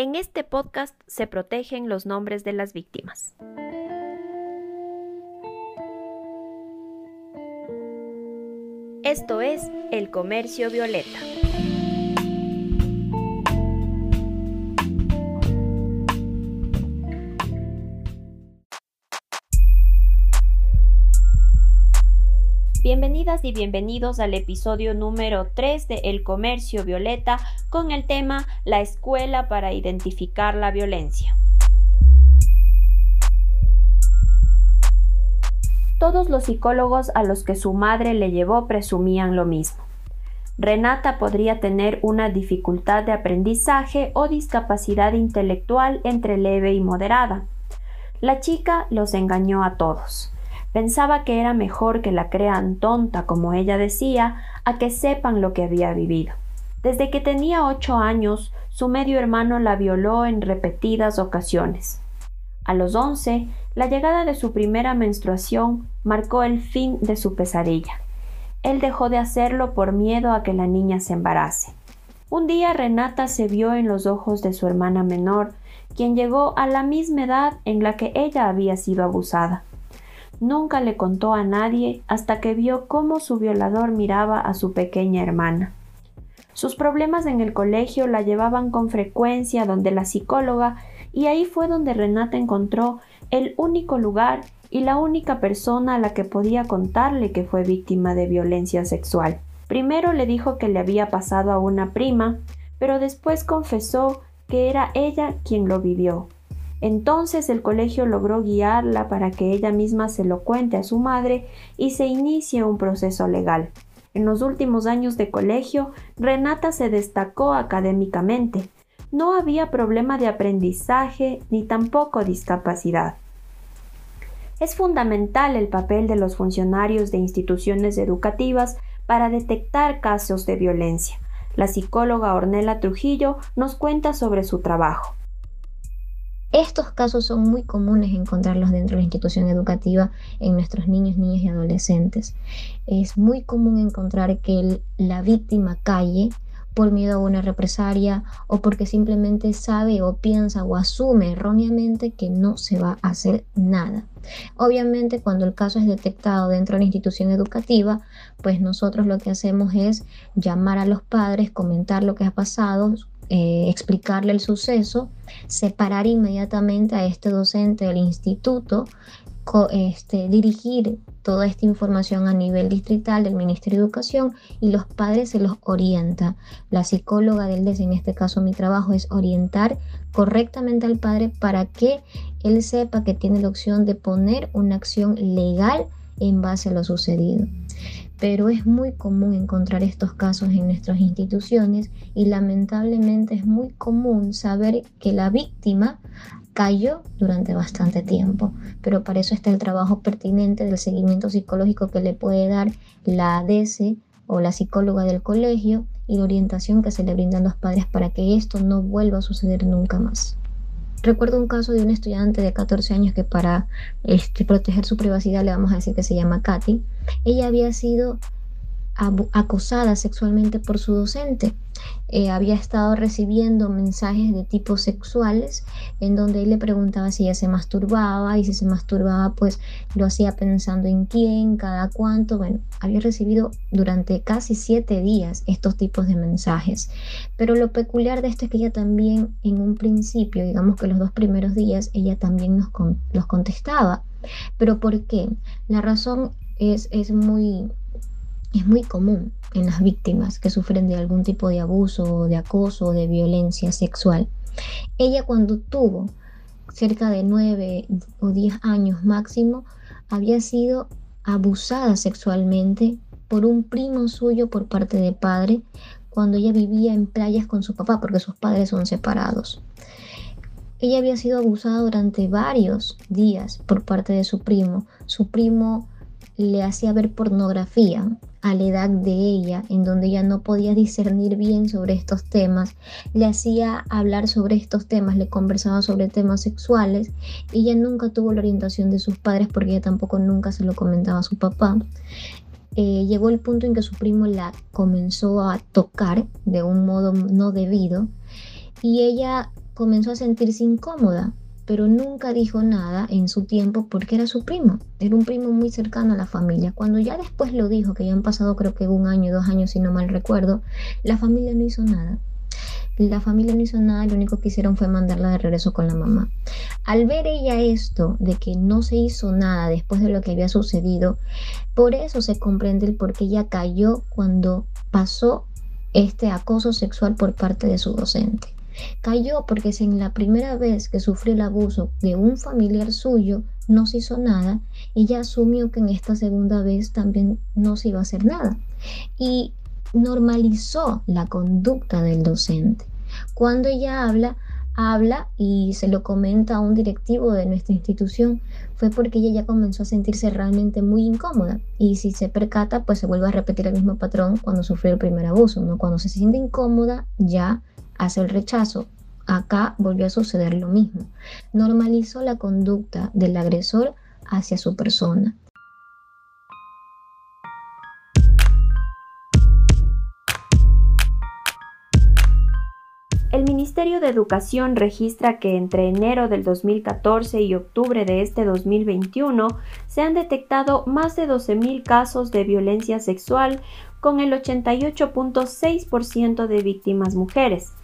En este podcast se protegen los nombres de las víctimas. Esto es El Comercio Violeta. Bienvenidas y bienvenidos al episodio número 3 de El Comercio Violeta con el tema La escuela para identificar la violencia. Todos los psicólogos a los que su madre le llevó presumían lo mismo. Renata podría tener una dificultad de aprendizaje o discapacidad intelectual entre leve y moderada. La chica los engañó a todos. Pensaba que era mejor que la crean tonta, como ella decía, a que sepan lo que había vivido. Desde que tenía ocho años, su medio hermano la violó en repetidas ocasiones. A los once, la llegada de su primera menstruación marcó el fin de su pesadilla. Él dejó de hacerlo por miedo a que la niña se embarace. Un día Renata se vio en los ojos de su hermana menor, quien llegó a la misma edad en la que ella había sido abusada. Nunca le contó a nadie hasta que vio cómo su violador miraba a su pequeña hermana. Sus problemas en el colegio la llevaban con frecuencia donde la psicóloga y ahí fue donde Renata encontró el único lugar y la única persona a la que podía contarle que fue víctima de violencia sexual. Primero le dijo que le había pasado a una prima, pero después confesó que era ella quien lo vivió. Entonces el colegio logró guiarla para que ella misma se lo cuente a su madre y se inicie un proceso legal. En los últimos años de colegio, Renata se destacó académicamente. No había problema de aprendizaje ni tampoco discapacidad. Es fundamental el papel de los funcionarios de instituciones educativas para detectar casos de violencia. La psicóloga Ornella Trujillo nos cuenta sobre su trabajo. Estos casos son muy comunes encontrarlos dentro de la institución educativa en nuestros niños, niñas y adolescentes. Es muy común encontrar que la víctima calle por miedo a una represalia o porque simplemente sabe o piensa o asume erróneamente que no se va a hacer nada. Obviamente cuando el caso es detectado dentro de la institución educativa, pues nosotros lo que hacemos es llamar a los padres, comentar lo que ha pasado, eh, explicarle el suceso, separar inmediatamente a este docente del instituto, este, dirigir toda esta información a nivel distrital del Ministerio de Educación y los padres se los orienta. La psicóloga del DES, en este caso mi trabajo, es orientar correctamente al padre para que él sepa que tiene la opción de poner una acción legal en base a lo sucedido pero es muy común encontrar estos casos en nuestras instituciones y lamentablemente es muy común saber que la víctima cayó durante bastante tiempo, pero para eso está el trabajo pertinente del seguimiento psicológico que le puede dar la ADS o la psicóloga del colegio y la orientación que se le brindan los padres para que esto no vuelva a suceder nunca más. Recuerdo un caso de un estudiante de 14 años que para este, proteger su privacidad le vamos a decir que se llama Katy. Ella había sido acosada sexualmente por su docente. Eh, había estado recibiendo mensajes de tipo sexuales en donde él le preguntaba si ella se masturbaba y si se masturbaba pues lo hacía pensando en quién, cada cuánto. Bueno, había recibido durante casi siete días estos tipos de mensajes. Pero lo peculiar de esto es que ella también en un principio, digamos que los dos primeros días, ella también nos los contestaba. ¿Pero por qué? La razón es, es muy es muy común en las víctimas que sufren de algún tipo de abuso, de acoso de violencia sexual. Ella cuando tuvo cerca de 9 o 10 años máximo, había sido abusada sexualmente por un primo suyo por parte de padre cuando ella vivía en playas con su papá porque sus padres son separados. Ella había sido abusada durante varios días por parte de su primo. Su primo le hacía ver pornografía a la edad de ella, en donde ella no podía discernir bien sobre estos temas, le hacía hablar sobre estos temas, le conversaba sobre temas sexuales, y ella nunca tuvo la orientación de sus padres porque ella tampoco nunca se lo comentaba a su papá. Eh, llegó el punto en que su primo la comenzó a tocar de un modo no debido y ella comenzó a sentirse incómoda, pero nunca dijo nada en su tiempo porque era su primo, era un primo muy cercano a la familia. Cuando ya después lo dijo, que ya han pasado creo que un año, dos años si no mal recuerdo, la familia no hizo nada. La familia no hizo nada, lo único que hicieron fue mandarla de regreso con la mamá. Al ver ella esto, de que no se hizo nada después de lo que había sucedido, por eso se comprende el por qué ella cayó cuando pasó este acoso sexual por parte de su docente. Cayó porque si en la primera vez que sufrió el abuso de un familiar suyo no se hizo nada, ella asumió que en esta segunda vez también no se iba a hacer nada. Y normalizó la conducta del docente. Cuando ella habla, habla y se lo comenta a un directivo de nuestra institución, fue porque ella ya comenzó a sentirse realmente muy incómoda. Y si se percata, pues se vuelve a repetir el mismo patrón cuando sufrió el primer abuso. ¿no? Cuando se siente incómoda, ya hace el rechazo. Acá volvió a suceder lo mismo. Normalizó la conducta del agresor hacia su persona. El Ministerio de Educación registra que entre enero del 2014 y octubre de este 2021 se han detectado más de 12.000 casos de violencia sexual con el 88.6% de víctimas mujeres.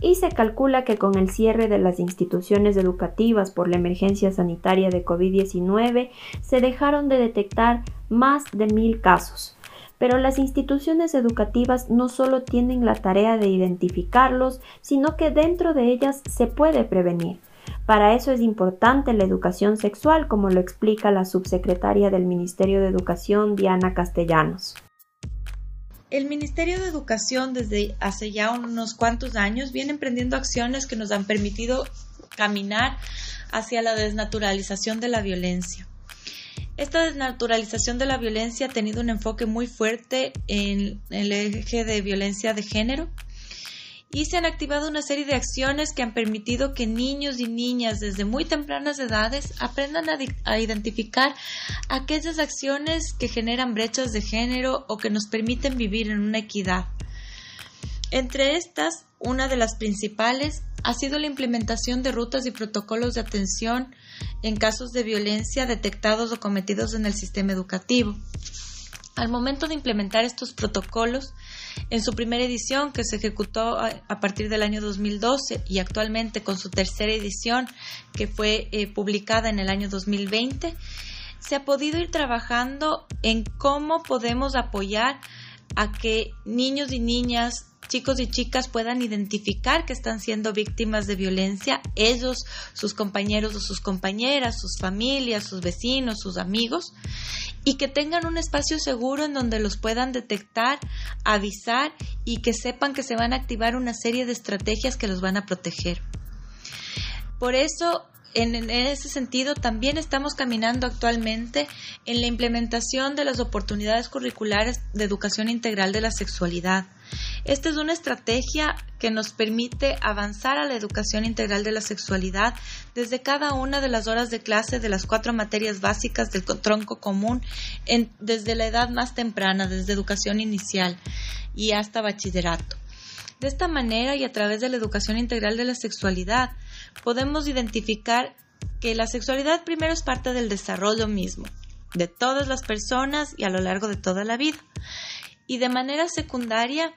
Y se calcula que con el cierre de las instituciones educativas por la emergencia sanitaria de COVID-19 se dejaron de detectar más de mil casos pero las instituciones educativas no solo tienen la tarea de identificarlos, sino que dentro de ellas se puede prevenir. Para eso es importante la educación sexual, como lo explica la subsecretaria del Ministerio de Educación, Diana Castellanos. El Ministerio de Educación desde hace ya unos cuantos años viene emprendiendo acciones que nos han permitido caminar hacia la desnaturalización de la violencia. Esta desnaturalización de la violencia ha tenido un enfoque muy fuerte en el eje de violencia de género y se han activado una serie de acciones que han permitido que niños y niñas desde muy tempranas edades aprendan a, identificar aquellas acciones que generan brechas de género o que nos permiten vivir en una equidad. Entre estas, una de las principales ha sido la implementación de rutas y protocolos de atención en casos de violencia detectados o cometidos en el sistema educativo. Al momento de implementar estos protocolos, en su primera edición, que se ejecutó a, partir del año 2012 y actualmente con su tercera edición, que fue eh, publicada en el año 2020, se ha podido ir trabajando en cómo podemos apoyar a que niños y niñas chicos y chicas puedan identificar que están siendo víctimas de violencia, ellos, sus compañeros o sus compañeras, sus familias, sus vecinos, sus amigos, y que tengan un espacio seguro en donde los puedan detectar, avisar y que sepan que se van a activar una serie de estrategias que los van a proteger. Por eso en, ese sentido, también estamos caminando actualmente en la implementación de las oportunidades curriculares de educación integral de la sexualidad. Esta es una estrategia que nos permite avanzar a la educación integral de la sexualidad desde cada una de las horas de clase de las cuatro materias básicas del tronco común desde la edad más temprana, desde educación inicial y hasta bachillerato. De esta manera y a través de la educación integral de la sexualidad, podemos identificar que la sexualidad primero es parte del desarrollo mismo, de todas las personas y a lo largo de toda la vida. Y de manera secundaria,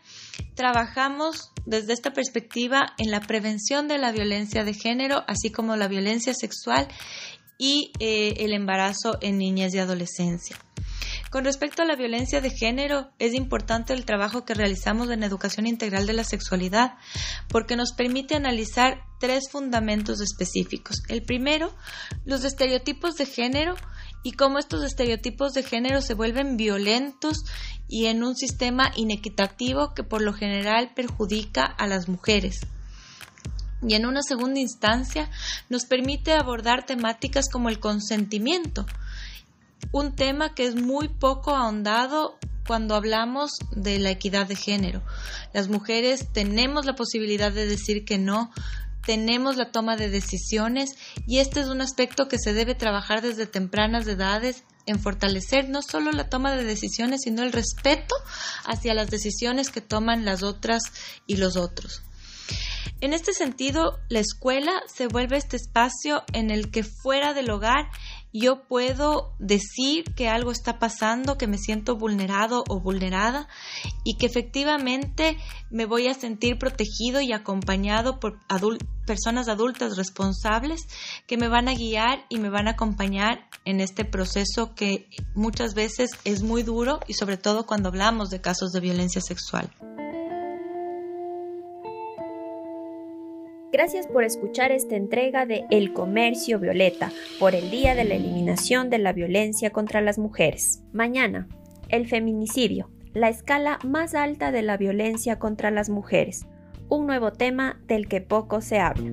trabajamos desde esta perspectiva en la prevención de la violencia de género, así como la violencia sexual y eh, el embarazo en niñas y adolescencia. Con respecto a la violencia de género, es importante el trabajo que realizamos en educación integral de la sexualidad, porque nos permite analizar tres fundamentos específicos. El primero, los estereotipos de género y cómo estos estereotipos de género se vuelven violentos y en un sistema inequitativo que por lo general perjudica a las mujeres y en una segunda instancia nos permite abordar temáticas como el consentimiento, un tema que es muy poco ahondado cuando hablamos de la equidad de género. Las mujeres tenemos la posibilidad de decir que no, tenemos la toma de decisiones y este es un aspecto que se debe trabajar desde tempranas edades en fortalecer no solo la toma de decisiones, sino el respeto hacia las decisiones que toman las otras y los otros. En este sentido, la escuela se vuelve este espacio en el que fuera del hogar yo puedo decir que algo está pasando, que me siento vulnerado o vulnerada y que efectivamente me voy a sentir protegido y acompañado por personas adultas responsables que me van a guiar y me van a acompañar en este proceso que muchas veces es muy duro y sobre todo cuando hablamos de casos de violencia sexual. Gracias por escuchar esta entrega de El Comercio Violeta por el Día de la Eliminación de la Violencia contra las Mujeres. Mañana, el feminicidio, la escala más alta de la violencia contra las mujeres, un nuevo tema del que poco se habla.